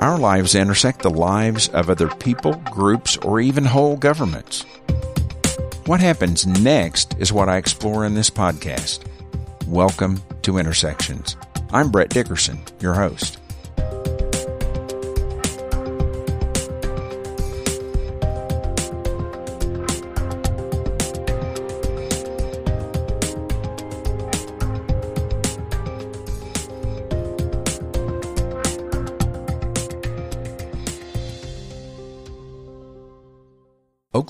Our lives intersect the lives of other people, groups, or even whole governments. What happens next is what I explore in this podcast. Welcome to Intersections. I'm Brett Dickerson, your host.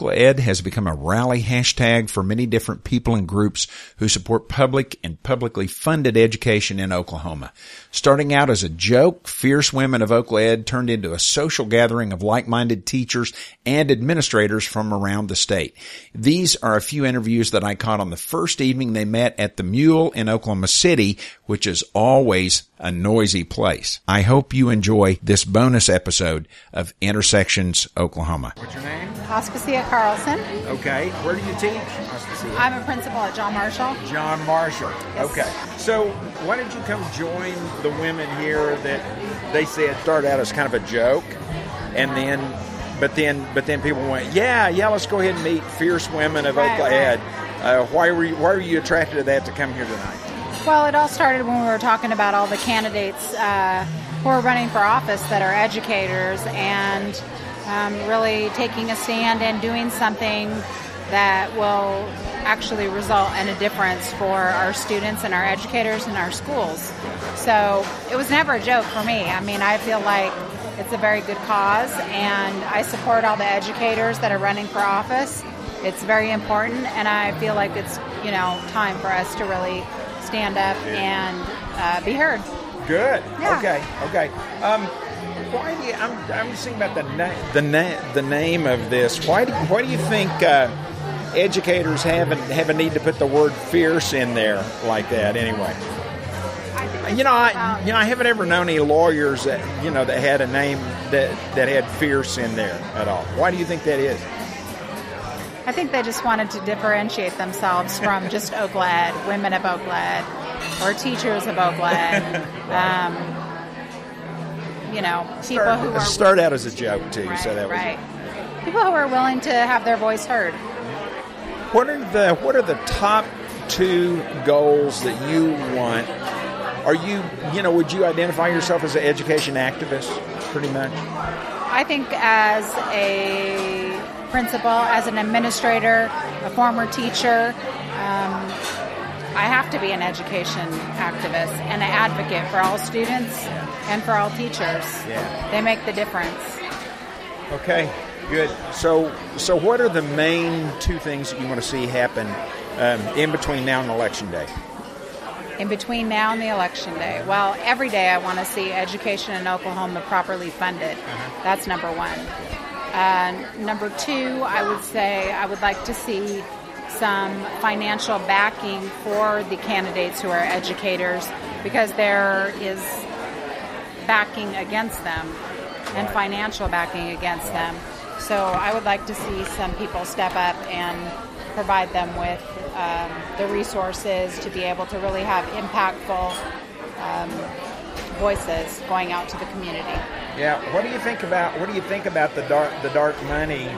Oklaed has become a rally hashtag for many different people and groups who support public and publicly funded education in Oklahoma. Starting out as a joke, Fierce Women of Oklaed turned into a social gathering of like-minded teachers and administrators from around the state. These are a few interviews that I caught on the first evening they met at the Mule in Oklahoma City, which is always a noisy place. I hope you enjoy this bonus episode of Intersections Oklahoma. What's your name? Aspasia Carlson. Okay. Where do you teach? Aspasia. I'm a principal at John Marshall. John Marshall. Yes. Okay. So why did you come join the women here that they said started out as kind of a joke and then but then but then people went, Yeah, yeah, let's go ahead and meet fierce women of Right, Oklahoma. Uh, why were you why were you attracted to that to come here tonight? Well, it all started when we were talking about all the candidates uh, who are running for office that are educators and um, really taking a stand and doing something that will actually result in a difference for our students and our educators and our schools. So it was never a joke for me. I mean, I feel like it's a very good cause, and I support all the educators that are running for office. It's very important, and I feel like it's you know time for us to really stand up and uh, be heard. Good. Yeah. Okay. Okay. Um, why do you? I'm, I'm just thinking about the na- the na- the name of this. Why do Why do you think uh, educators have a, have a need to put the word fierce in there like that? Anyway, you know, I you know I haven't ever known any lawyers that you know that had a name that that had fierce in there at all. Why do you think that is? I think they just wanted to differentiate themselves from just Oklaed, women of Oklaed, or teachers of Oklaed. Um, you know, people who are start out as a joke too. right, so that was. People who are willing to have their voice heard. What are the What are the top two goals that you want? Are you you know would you identify yourself as an education activist? Pretty much. I think as a principal, as an administrator, a former teacher, um, I have to be an education activist and an advocate for all students and for all teachers. Yeah. They make the difference. Okay. Good. So so what are the main two things that you want to see happen um, in between now and election day? In between now and the election day, well, every day I want to see education in Oklahoma properly funded. That's number one. Uh, number two, I would say I would like to see some financial backing for the candidates who are educators because there is backing against them and financial backing against them. So I would like to see some people step up and provide them with um, the resources to be able to really have impactful um, voices going out to the community. Yeah. What do you think about What do you think about the dark the dark money?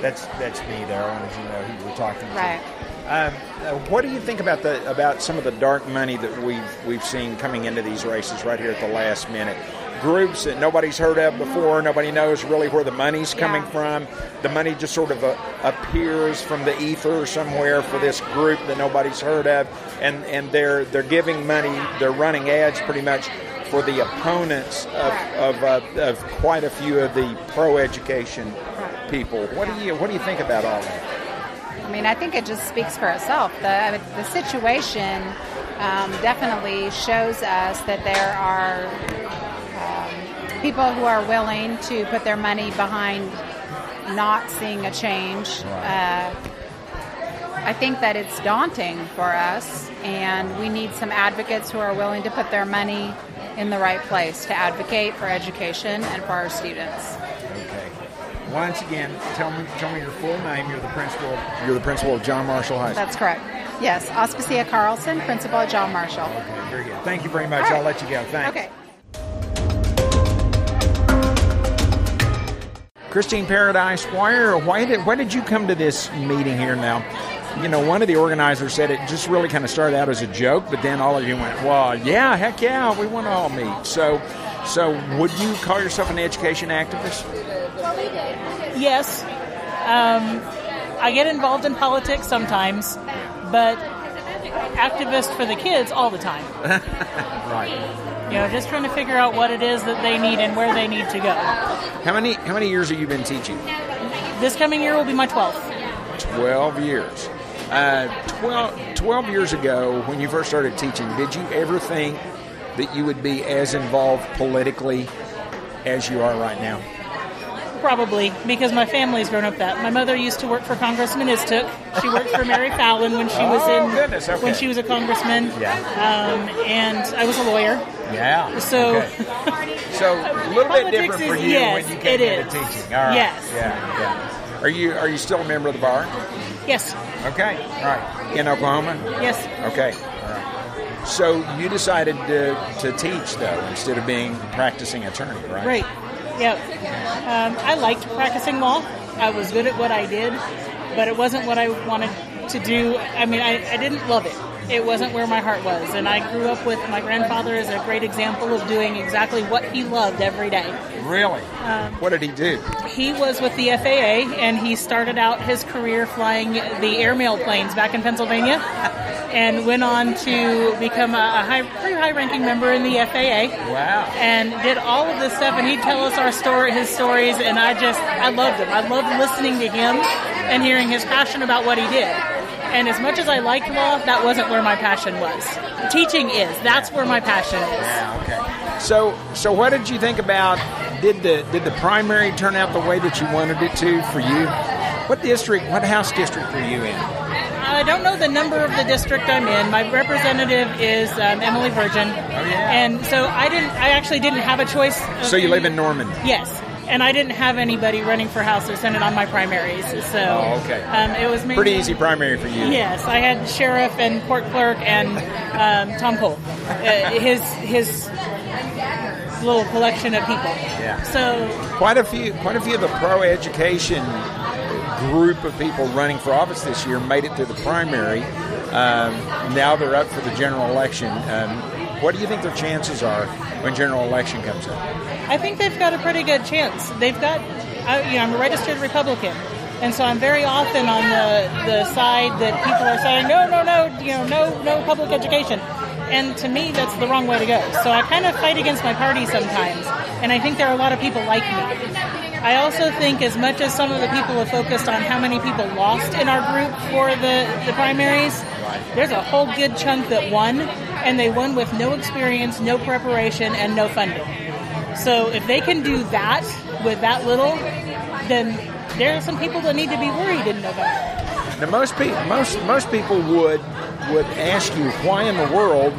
That's that's me there. I wanted you know who we're talking to. Right. Um, uh, what do you think about the about some of the dark money that we've we've seen coming into these races right here at the last minute? Groups that nobody's heard of before, nobody knows really where the money's coming Yeah. from. The money just sort of uh, appears from the ether somewhere for this group that nobody's heard of, and and they're they're giving money, they're running ads pretty much for the opponents of of, uh, of quite a few of the pro education people. What do you what do you think about all that? I mean, I think it just speaks for itself. The, the situation um, definitely shows us that there are um, people who are willing to put their money behind not seeing a change. Uh, I think that it's daunting for us, and we need some advocates who are willing to put their money in the right place to advocate for education and for our students. Okay. Once again, tell me, tell me your full name. You're the principal. You're the principal of John Marshall High School. That's correct. Yes, Aspasia Carlson, principal at John Marshall. Okay, very good. Thank you very much. Right. I'll let you go. Thanks. Okay. Christine Paradise, why, why did, why did you come to this meeting here now? You know, one of the organizers said it just really kind of started out as a joke, but then all of you went, well, yeah, heck yeah, we want to all meet. So, so would you call yourself an education activist? Yes. Um, I get involved in politics sometimes, but activist for the kids all the time. right. You know, just trying to figure out what it is that they need and where they need to go. How many how many years have you been teaching? This coming year will be my 12th. 12 years. Uh, 12, 12 years ago, when you first started teaching, did you ever think that you would be as involved politically as you are right now? Probably, because my family's grown up that. My mother used to work for Congressman Istook. She worked for Mary Fallin when she was Oh, in goodness, okay. when she was a congressman. Yeah. Um, and I was a lawyer. Yeah. So Okay. So a little bit different for is- you yes, when you came it into is. teaching. All right. Yes. Yeah. Yeah. Are you are you still a member of the bar? yes, Okay. All right. In Oklahoma. yes, Okay. All right. So you decided to, to teach though instead of being a practicing attorney, right? right. Yep. Um, I liked practicing law. I was good at what I did, but it wasn't what I wanted to do. I mean, I, I didn't love it. It wasn't where my heart was. And I grew up with my grandfather as a great example of doing exactly what he loved every day. Really? Um, what did he do? He was with the FAA and he started out his career flying the airmail planes back in Pennsylvania and went on to become a, high, pretty high ranking member in the FAA Wow. and did all of this stuff and he'd tell us our story his stories and I just I loved him. I loved listening to him and hearing his passion about what he did. And as much as I liked law, that wasn't where my passion was. Teaching is. That's where my passion is. Yeah, okay. So, so what did you think about? Did the did the primary turn out the way that you wanted it to for you? What district? What house district are you in? I don't know the number of the district I'm in. My representative is um, Emily Virgin. Oh yeah. And so I didn't. I actually didn't have a choice. So you live in Norman. Yes. And I didn't have anybody running for House or Senate on my primaries, so Oh, okay. um, it was mainly, Pretty easy primary for you. Yes, I had sheriff and court clerk and um, Tom Cole, uh, his his little collection of people. Yeah. So Quite a few, quite a few of the pro education group of people running for office this year made it through the primary. Um, now they're up for the general election. Um, what do you think their chances are when general election comes up? I think they've got a pretty good chance. They've got, I, you know, I'm a registered Republican, and so I'm very often on the the side that people are saying, no, no, no, you know, no, no public education. And to me, that's the wrong way to go. So I kind of fight against my party sometimes, and I think there are a lot of people like me. I also think, as much as some of the people have focused on how many people lost in our group for the, the primaries, there's a whole good chunk that won, and they won with no experience, no preparation, and no funding. So if they can do that with that little, then there are some people that need to be worried in November. Now, most people, most most people would would ask you why in the world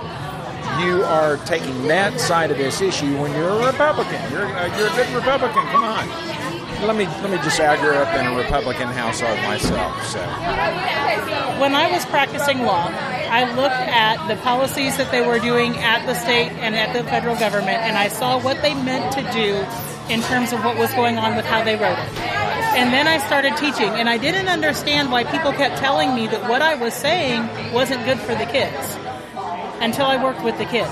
you are taking that side of this issue when you're a Republican. You're uh, you're a good Republican. Come on. Let me let me just say I grew up in a Republican household myself. So When I was practicing law, I looked at the policies that they were doing at the state and at the federal government, and I saw what they meant to do in terms of what was going on with how they wrote it. And then I started teaching, and I didn't understand why people kept telling me that what I was saying wasn't good for the kids until I worked with the kids.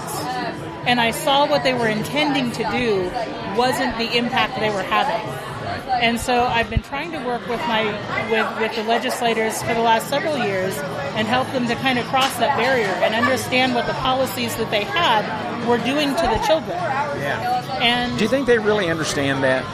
And I saw what they were intending to do wasn't the impact they were having. And so I've been trying to work with my with, with the legislators for the last several years and help them to kind of cross that barrier and understand what the policies that they had were doing to the children. yeah. And Do you think they really understand that?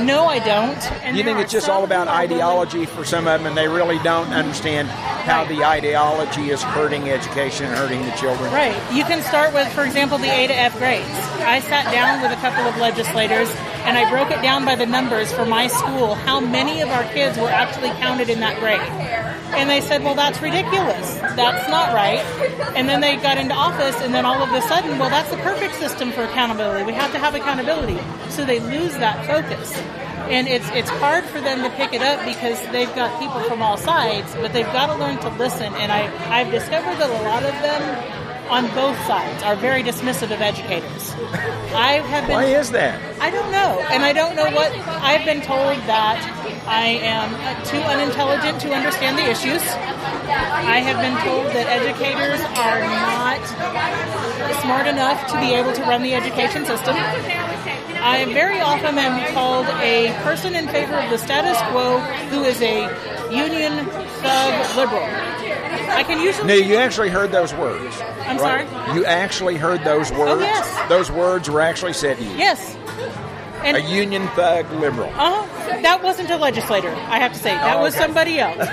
No, I don't. And you think it's just all about ideology for some of them, and they really don't understand how the ideology is hurting education and hurting the children? Right. You can start with, for example, the A to F grades. I sat down with a couple of legislators and I broke it down by the numbers for my school, how many of our kids were actually counted in that grade. And they said, well, that's ridiculous. That's not right. And then they got into office, and then all of a sudden, well, that's the perfect system for accountability. We have to have accountability. So they lose that focus. And it's it's hard for them to pick it up because they've got people from all sides, but they've got to learn to listen. And I I've discovered that a lot of them on both sides are very dismissive of educators. I have been. Why is that? I don't know, and I don't know what I've been told that I am uh, too unintelligent to understand the issues. I have been told that educators are not smart enough to be able to run the education system. I very often am called a person in favor of the status quo who is a union thug liberal. I can usually. No, you actually heard those words. I'm right? sorry? You actually heard those words. Oh, yes. Those words were actually said to you. Yes. And A union thug liberal. uh, huh. that wasn't a legislator, I have to say. That Oh, was somebody else.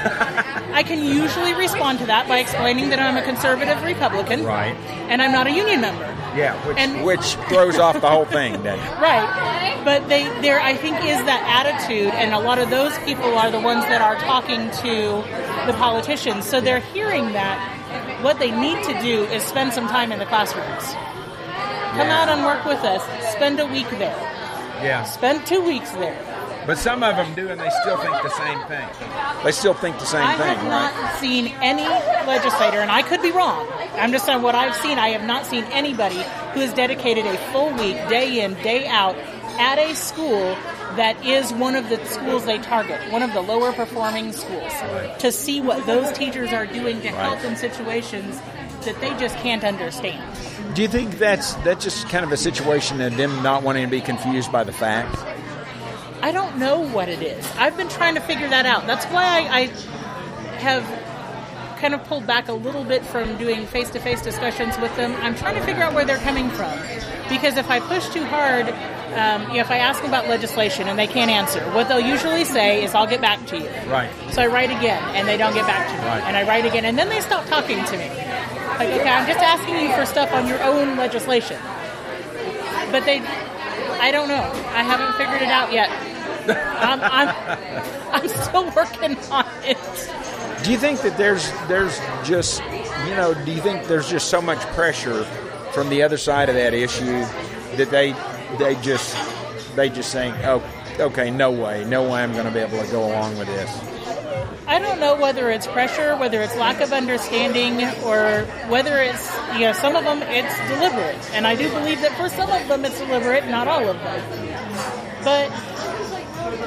I can usually respond to that by explaining that I'm a conservative Republican. Right. And I'm not a union member. Yeah, which, And- which throws off the whole thing, doesn't? Right. But they there I think is that attitude and a lot of those people are the ones that are talking to the politicians. So they're hearing that what they need to do is spend some time in the classrooms. Come Yeah. out and work with us. Spend a week there. Yeah. Spend two weeks there. But some of them do, and they still think the same thing. They still think the same I thing, I have right? not seen any legislator, and I could be wrong. I'm just saying what I've seen. I have not seen anybody who has dedicated a full week, day in, day out, at a school that is one of the schools they target, one of the lower performing schools, to see what those teachers are doing to help in situations that they just can't understand. Do you think that's that's just kind of a situation of them not wanting to be confused by the facts? I don't know what it is. I've been trying to figure that out. That's why I, I have kind of pulled back a little bit from doing face to face discussions with them. I'm trying to figure out where they're coming from. Because if I push too hard, um, you know, if I ask them about legislation and they can't answer, what they'll usually say is, I'll get back to you. Right. So I write again, and they don't get back to me. Right. And I write again, and then they stop talking to me. Like, okay, I'm just asking you for stuff on your own legislation. But they, I don't know. I haven't figured it out yet. I'm, I'm, I'm still working on it. Do you think that there's there's just you know do you think there's just so much pressure from the other side of that issue that they they just they just think oh okay no way no way I'm going to be able to go along with this I don't know whether it's pressure, whether it's lack of understanding, or whether it's, you know, some of them it's deliberate. And I do believe that for some of them it's deliberate, not all of them. But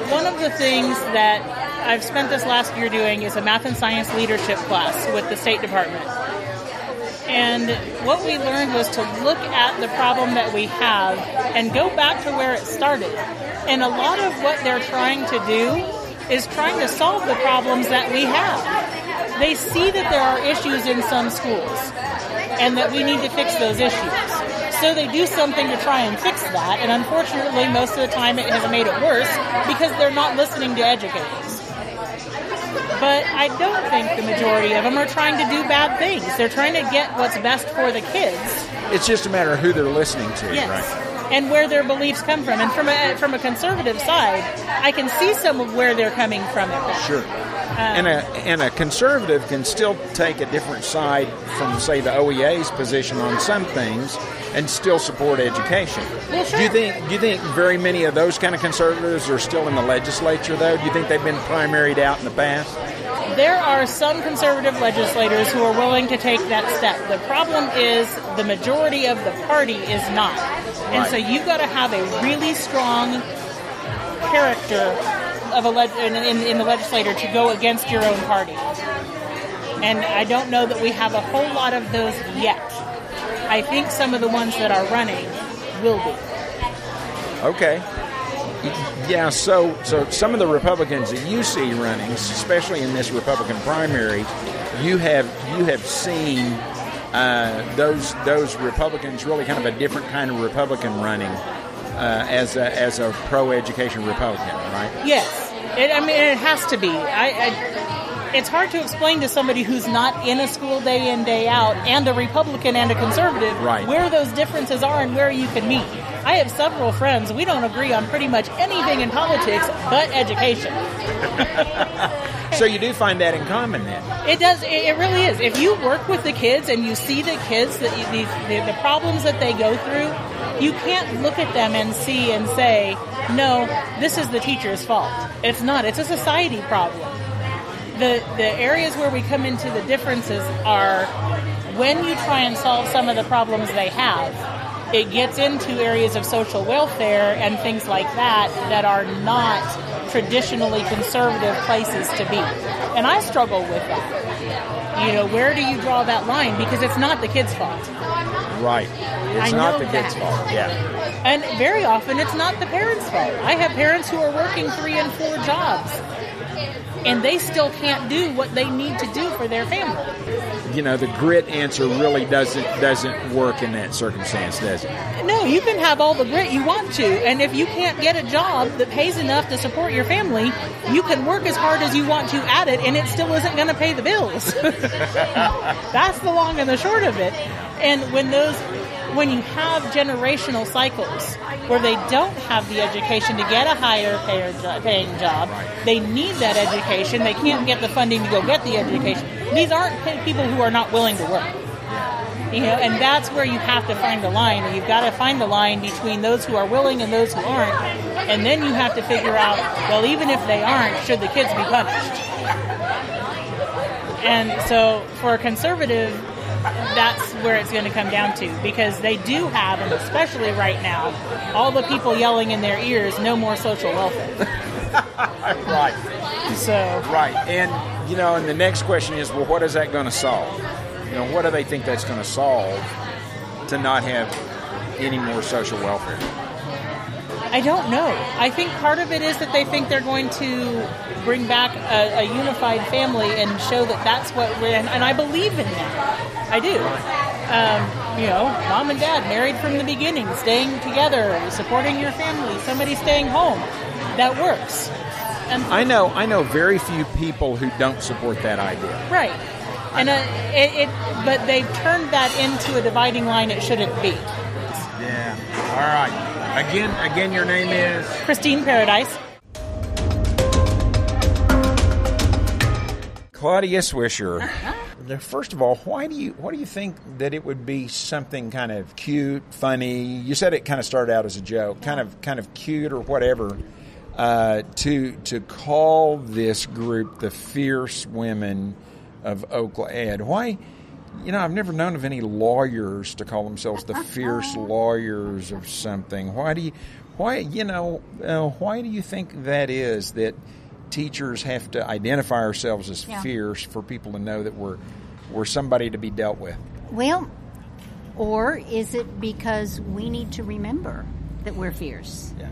one of the things that I've spent this last year doing is a math and science leadership class with the State Department. And what we learned was to look at the problem that we have and go back to where it started. And a lot of what they're trying to do is trying to solve the problems that we have. They see that there are issues in some schools and that we need to fix those issues. So they do something to try and fix that, and unfortunately, most of the time it has made it worse because they're not listening to educators. But I don't think the majority of them are trying to do bad things. They're trying to get what's best for the kids. it's just a matter of who they're listening to Yes. right And where their beliefs come from. And from a, from a conservative side, I can see some of where they're coming from at that. Sure. Oh. and a and a conservative can still take a different side from say the OEA's position on some things and still support education. Well, sure. Do you think do you think very many of those kind of conservatives are still in the legislature though? Do you think they've been primaried out in the past? There are some conservative legislators who are willing to take that step. The problem is the majority of the party is not. And Right. so you've got to have a really strong character of a leg- in, in, in the legislator to go against your own party. And I don't know that we have a whole lot of those yet. I think some of the ones that are running will be. Okay. Yeah, so so some of the Republicans that you see running, especially in this Republican primary, you have you have seen uh, those those Republicans really kind of a different kind of Republican running uh, as a, as a pro education Republican, right? Yes, it, I mean it has to be. I, I, it's hard to explain to somebody who's not in a school day in day out, and a Republican and a conservative, Right. where those differences are and where you can meet. I have several friends. We don't agree on pretty much anything in politics but education. So you do find that in common then. It does. It, really is. If you work with the kids and you see the kids that the, the, the problems that they go through, you can't look at them and see and say, "No, this is the teacher's fault." It's not. It's a society problem. The the areas where we come into the differences are when you try and solve some of the problems they have, it gets into areas of social welfare and things like that that are not traditionally conservative places to be. And I struggle with that. You know, where do you draw that line? Because it's not the kid's fault. Right. It's I not the kid's fault. Yeah. And very often it's not the parents' fault. I have parents who are working three and four jobs. And they still can't do what they need to do for their family. You know, the grit answer really doesn't doesn't work in that circumstance, does it? No, you can have all the grit you want to, and if you can't get a job that pays enough to support your family, you can work as hard as you want to at it, and it still isn't going to pay the bills. That's the long and the short of it. And when those, when you have generational cycles where they don't have the education to get a higher paying job, they need that education. They can't get the funding to go get the education. These aren't people who are not willing to work. You know, and that's where you have to find the line. You've got to find the line between those who are willing and those who aren't. And then you have to figure out, well, even if they aren't, should the kids be punished? And so for a conservative, that's where it's going to come down to because they do have, and especially right now, all the people yelling in their ears, no more social welfare. Right. So Right. And you know, and the next question is, well, what is that going to solve? You know, what do they think that's going to solve to not have any more social welfare? I don't know. I think part of it is that they think they're going to bring back a, a unified family and show that that's what we're, and, and I believe in that. I do. Um, you know, mom and dad married from the beginning, staying together, supporting your family, somebody staying home. That works. And I know, I know very few people who don't support that idea. right. And uh, it, it, but they've turned that into a dividing line it shouldn't be. Yeah. All right. Again, again, your name is. Christine Paradise. Claudia Swisher. Now, First of all, why do you why do you think that it would be something kind of cute, funny? You said it kind of started out as a joke, kind of kind of cute or whatever. Uh, to to call this group the fierce women of Oklaed. Why? You know, I've never known of any lawyers to call themselves the fierce lawyers of something. Why do you? Why you know? Uh, why do you think that is that? teachers have to identify ourselves as Yeah. fierce for people to know that we're we're somebody to be dealt with. Well, or is it because we need to remember that we're fierce Yeah.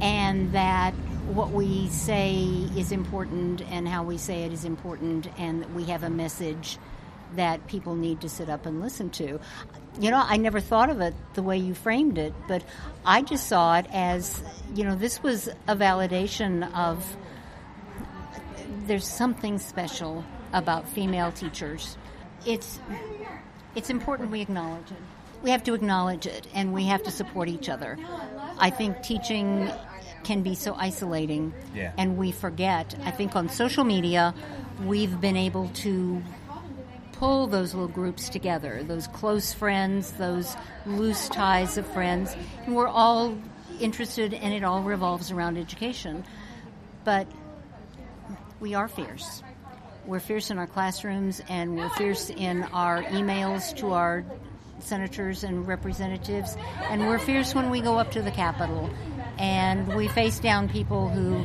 and that what we say is important and how we say it is important and that we have a message that people need to sit up and listen to. You know, I never thought of it the way you framed it, but I just saw it as, you know, this was a validation of there's something special about female teachers. It's it's important we acknowledge it. We have to acknowledge it and we have to support each other. I think teaching can be so isolating Yeah. and we forget. I think on social media we've been able to pull those little groups together, those close friends, those loose ties of friends, and we're all interested and it all revolves around education. But we are fierce. We're fierce in our classrooms and we're fierce in our emails to our senators and representatives, and we're fierce when we go up to the Capitol and we face down people who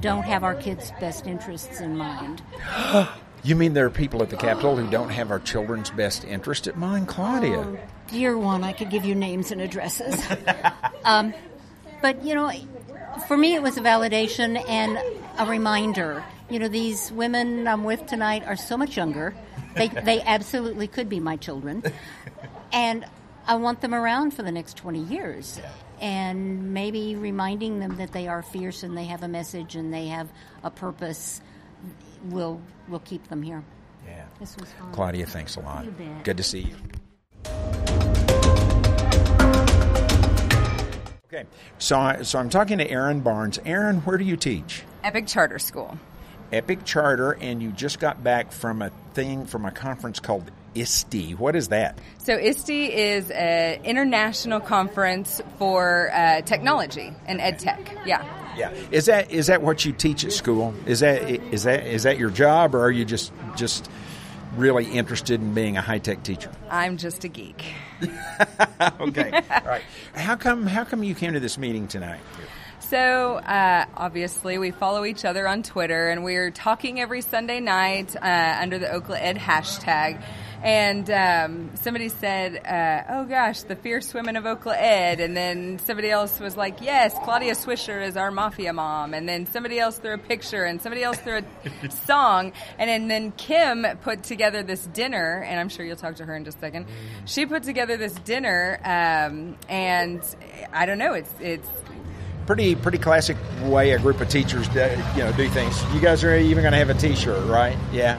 don't have our kids' best interests in mind. You mean there are people at the Capitol who don't have our children's best interest at mind, Claudia? Oh, dear one, I could give you names and addresses. um, but, you know, for me, it was a validation and a reminder. You know, these women I'm with tonight are so much younger. They, they absolutely could be my children. And I want them around for the next 20 years. And maybe reminding them that they are fierce and they have a message and they have a purpose will we'll keep them here. Yeah. This was fun. Claudia, thanks a lot. You bet. Good to see you. Okay, so I, so I'm talking to Aaron Barnes. Aaron, where do you teach? Epic Charter School. Epic Charter, and you just got back from a thing from a conference called ISTE. What is that? So ISTE is an international conference for uh, technology and ed tech. Yeah. Yeah, is that is that what you teach at school? Is that is that is that your job, or are you just just really interested in being a high tech teacher? I'm just a geek. okay, all right. How come? How come you came to this meeting tonight? So, uh, obviously, we follow each other on Twitter, and we're talking every Sunday night uh, under the Okla Ed hashtag. And um, somebody said, uh, "Oh gosh, the fierce women of Okla Ed," and then somebody else was like, "Yes, Claudia Swisher is our mafia mom," and then somebody else threw a picture, and somebody else threw a song, and then, then Kim put together this dinner, and I'm sure you'll talk to her in just a second. She put together this dinner, um, and I don't know, it's it's Pretty pretty classic way a group of teachers do, you know do things. You guys are even going to have a T-shirt, right? Yeah,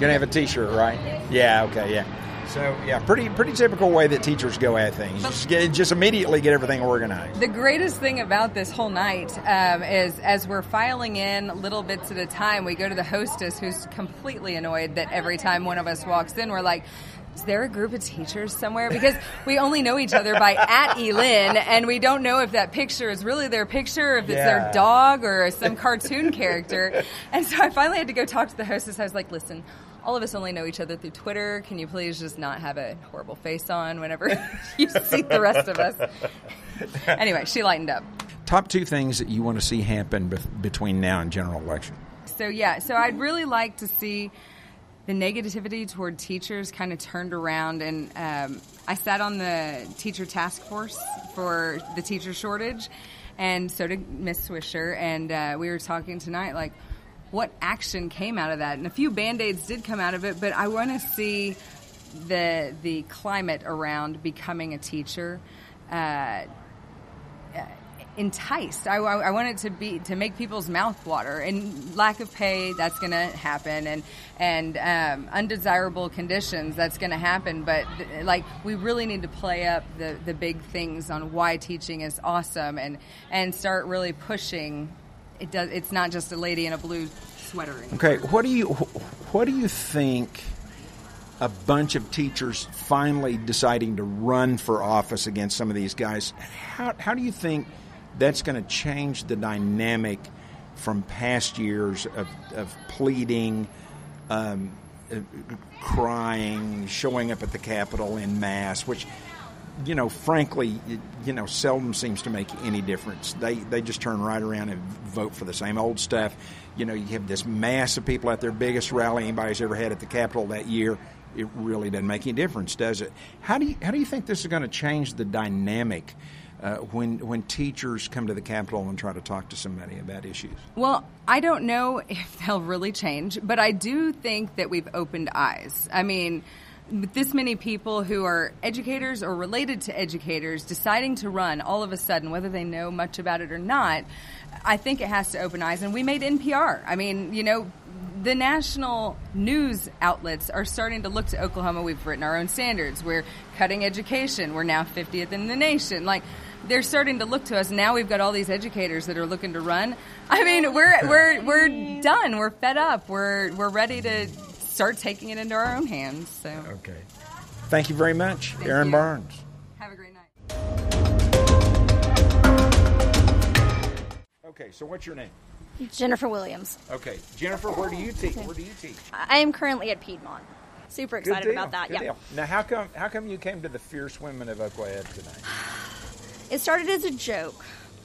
going to have a T-shirt, right? Yeah. Okay. Yeah. So yeah, pretty pretty typical way that teachers go at things. Just, get, just immediately get everything organized. The greatest thing about this whole night um, is as we're filing in little bits at a time, we go to the hostess who's completely annoyed that every time one of us walks in, we're like, is there a group of teachers somewhere? Because we only know each other by at Elin, and we don't know if that picture is really their picture, if it's Yeah. their dog or some cartoon character. And so I finally had to go talk to the hostess. I was like, listen, all of us only know each other through Twitter. Can you please just not have a horrible face on whenever you see the rest of us? anyway, she lightened up. Top two things that you want to see happen bef- between now and general election. So yeah, so I'd really like to see the negativity toward teachers kind of turned around, and um, I sat on the teacher task force for the teacher shortage, and so did Miss Swisher, and uh, we were talking tonight like. What action came out of that? And a few band aids did come out of it, but I want to see the the climate around becoming a teacher uh, enticed. I, I, I want it to be to make people's mouth water. And lack of pay, that's going to happen, and and um, undesirable conditions, that's going to happen. But th- like, we really need to play up the the big things on why teaching is awesome, and and start really pushing. It does. It's not just a lady in a blue sweater. anymore. Okay, what do you what do you think? A bunch of teachers finally deciding to run for office against some of these guys. How how do you think that's going to change the dynamic from past years of of pleading, um, crying, showing up at the Capitol in mass, which you know, frankly, you know, seldom seems to make any difference. They they just turn right around and vote for the same old stuff. You know, you have this mass of people at their biggest rally anybody's ever had at the Capitol that year. It really doesn't make any difference, does it? How do you how do you think this is going to change the dynamic uh, when when teachers come to the Capitol and try to talk to somebody about issues? Well, I don't know if they'll really change, but I do think that we've opened eyes. I mean, this many people who are educators or related to educators deciding to run all of a sudden, whether they know much about it or not, I think it has to open eyes. And we made NPR. I mean, you know, the national news outlets are starting to look to Oklahoma. We've written our own standards. We're cutting education. We're now 50th in the nation. Like, they're starting to look to us. Now we've got all these educators that are looking to run. I mean, we're we're we're done. We're fed up. We're we're ready to start taking it into our own hands. So Okay. Thank you very much, Aaron you. Barnes. have a great night. Okay, so what's your name? Jennifer Williams. Okay, Jennifer, where do you teach? Where do you teach? I am currently at Piedmont. Super Good excited deal, about that. good yeah. deal. Now, how come how come you came to the Fierce Women of Oklahoma tonight? It started as a joke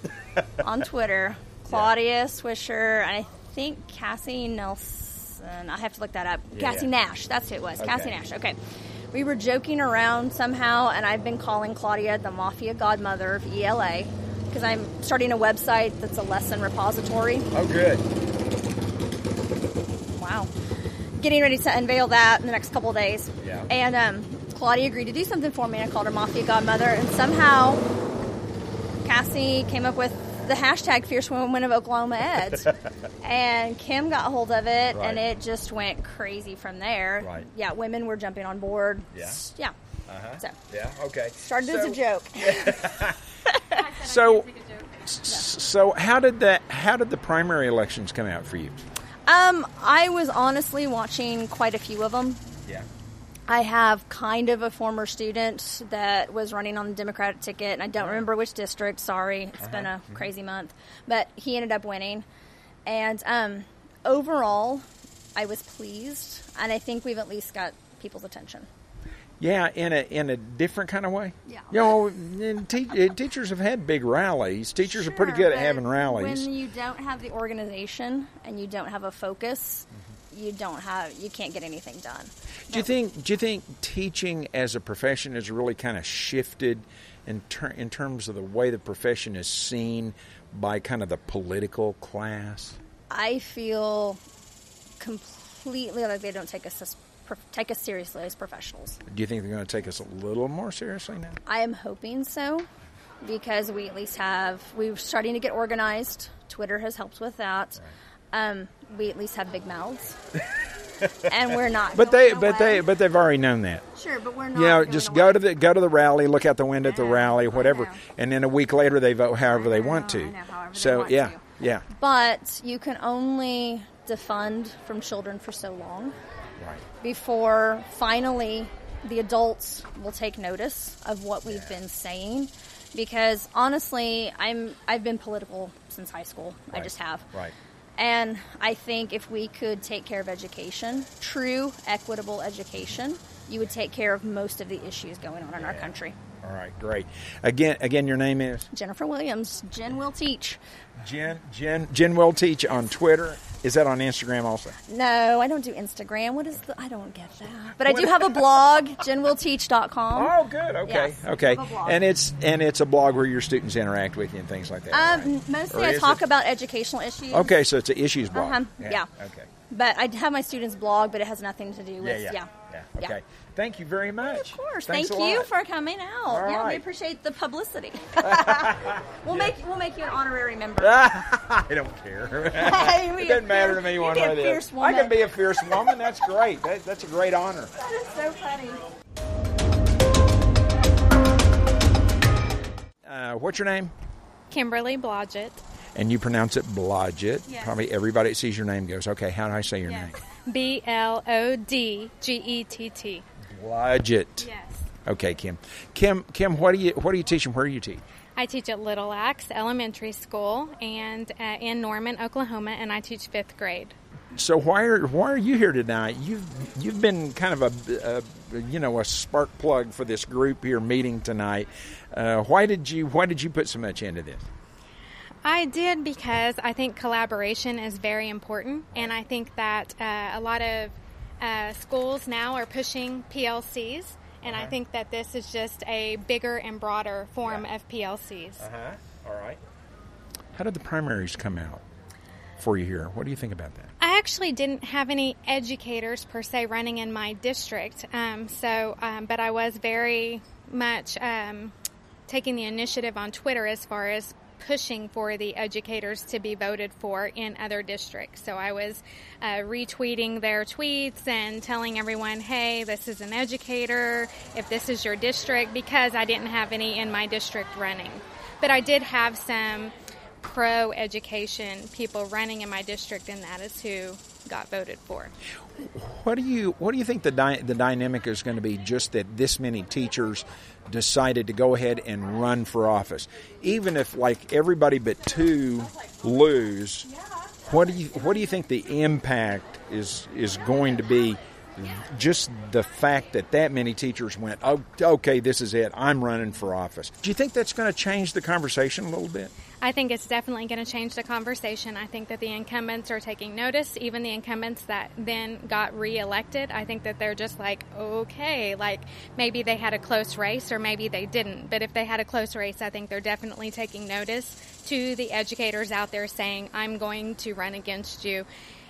on Twitter. Claudia Swisher, and I think Cassie Nelson. I have to look that up. Yeah, Cassie yeah. Nash. That's who it was. Okay. Cassie Nash. Okay. We were joking around somehow, and I've been calling Claudia the mafia godmother of ELA because I'm starting a website that's a lesson repository. Oh, good. Wow. Getting ready to unveil that in the next couple of days. Yeah. And um, Claudia agreed to do something for me. I called her Mafia Godmother, and somehow Cassie came up with the hashtag Fierce Women of Oklahoma Eds. and Kim got hold of it, Right. and it just went crazy from there. Right. Yeah, women were jumping on board. Yeah. Yeah. Uh-huh. So, Yeah. Okay. started so, as a joke. So, s- so how did that? How did the primary elections come out for you? Um, I was honestly watching quite a few of them. Yeah. I have kind of a former student that was running on the Democratic ticket, and I don't remember which district. Sorry, it's been a crazy month, but he ended up winning. And um, overall, I was pleased, and I think we've at least got people's attention. Yeah, in a in a different kind of way. Yeah. You know, te- teachers have had big rallies. Teachers are pretty good at having rallies. When you don't have the organization and you don't have a focus, Mm-hmm. You don't have you can't get anything done. Do you think? Do you think teaching as a profession has really kind of shifted in ter- in terms of the way the profession is seen by kind of the political class? I feel completely like they don't take us as, take us seriously as professionals. Do you think they're going to take us a little more seriously now? I am hoping so because we at least have we're starting to get organized. Twitter has helped with that. Um, we at least have big mouths, and we're not. But they, but they, but they've already known that. sure, but we're not. You know, just away. go to the go to the rally, look out the window at the rally, whatever, and then a week later they vote however they want to. I know, however they so want yeah, to. yeah, But you can only defund from children for so long right. before finally the adults will take notice of what we've been saying. Because honestly, I'm I've been political since high school. I just have. Right. And I think if we could take care of education, true equitable education, you would take care of most of the issues going on in our country. All right, great. Again, again, your name is Jennifer Williams, Jen will teach. Jen. Jen. Jen will teach on Twitter. Is that on Instagram also? No, I don't do Instagram. What is the? I don't get that. But I do have a blog, jenwillteach.com. Oh, good. Okay. Yes, okay. I have a blog. And it's and it's a blog where your students interact with you and things like that. Um, right? mostly Or I talk it? about educational issues. Okay, so it's an issues blog. Uh-huh, yeah. Okay. But I have my students' blog, but it has nothing to do with Yeah, yeah, yeah. yeah. Okay. Thank you very much. Of course. Thanks Thank you lot. for coming out. All yeah, we appreciate the publicity. we'll make we'll make you an honorary member. I don't care. It doesn't a matter to me one way or the other. I can be a fierce woman. That's great. That, that's a great honor. that is so funny. Uh, what's your name? Kimberly Blodgett. And you pronounce it Blodgett. Yes. Probably everybody that sees your name goes, okay, how do I say your name? B L O D G E T T. Blodgett. Yes. Okay, Kim. Kim, Kim, what do you what do you teach and where do you teach? I teach at Little Axe Elementary School and uh, in Norman, Oklahoma, and I teach fifth grade. So why are why are you here tonight? You've you've been kind of a, a you know a spark plug for this group here meeting tonight. Uh, why did you why did you put so much into this? I did because I think collaboration is very important, and I think that uh, a lot of uh, schools now are pushing PLCs, and I think that this is just a bigger and broader form of PLCs. huh. All right. How did the primaries come out for you here? What do you think about that? I actually didn't have any educators per se running in my district, um, so um, but I was very much um, taking the initiative on Twitter as far as pushing for the educators to be voted for in other districts. So I was uh, retweeting their tweets and telling everyone, "Hey, this is an educator. If this is your district," because I didn't have any in my district running, but I did have some pro education people running in my district, and that is who got voted for. What do you what do you think the the dynamic is going to be? Just that this many teachers decided to go ahead and run for office, even if like everybody but two lose. What do you what do you think the impact is is going to be? Just the fact that that many teachers went, oh, okay, this is it. I'm running for office. Do you think that's going to change the conversation a little bit? I think it's definitely going to change the conversation. I think that the incumbents are taking notice, even the incumbents that then got reelected. I think that they're just like, okay, like maybe they had a close race or maybe they didn't. But if they had a close race, I think they're definitely taking notice to the educators out there saying, I'm going to run against you.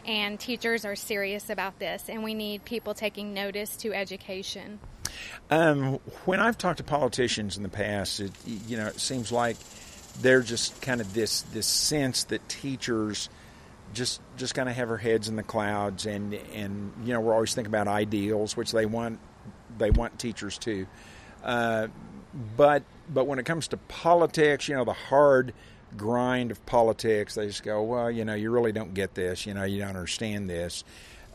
And teachers are serious about this, and we need people taking notice to education. Um, when I've talked to politicians in the past, it, you know, it seems like they're just kind of this this sense that teachers just just kind of have their heads in the clouds, and and you know, we're always thinking about ideals, which they want they want teachers to, uh, but but when it comes to politics, you know, the hard grind of politics, they just go, well, you know, you really don't get this, you know, you don't understand this,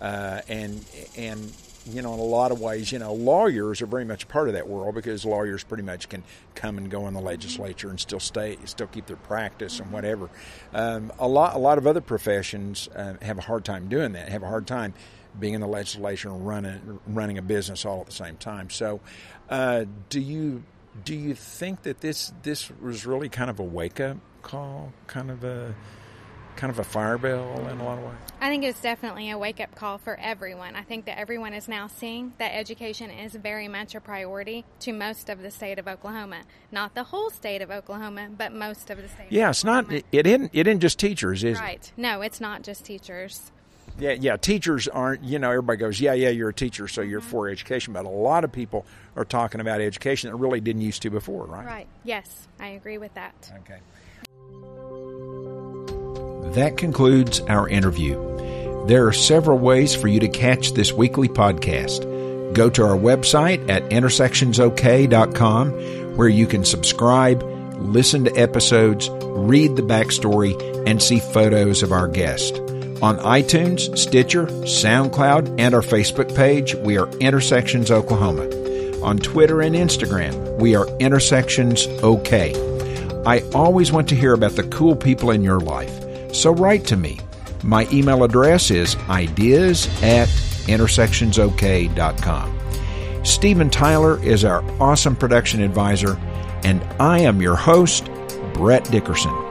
uh, and and you know, in a lot of ways, you know, lawyers are very much a part of that world because lawyers pretty much can come and go in the legislature and still stay, still keep their practice and whatever. Um, a lot, a lot of other professions uh, have a hard time doing that. Have a hard time being in the legislature and running running a business all at the same time. So, uh, do you do you think that this this was really kind of a wake up call, kind of a kind of a fire bell in a lot of ways? I think it's definitely a wake up call for everyone. I think that everyone is now seeing that education is very much a priority to most of the state of Oklahoma. Not the whole state of Oklahoma, but most of the state. Yeah, it's not. It, it isn't. It isn't just teachers, is right. it? No, it's not just teachers. Yeah, yeah. Teachers aren't. You know, everybody goes, yeah, yeah. You're a teacher, so you're Mm-hmm. for education. But a lot of people are talking about education that really didn't used to before, right? Right. Yes, I agree with that. Okay. That concludes our interview. There are several ways for you to catch this weekly podcast. Go to our website at intersectionsok.com where you can subscribe, listen to episodes, read the backstory, and see photos of our guest. On iTunes, Stitcher, SoundCloud, and our Facebook page, we are Intersections Oklahoma. On Twitter and Instagram, we are Intersections OK. I always want to hear about the cool people in your life, so write to me. My email address is ideas at intersectionsok.com. Stephen Tyler is our awesome production advisor, and I am your host, Brett Dickerson.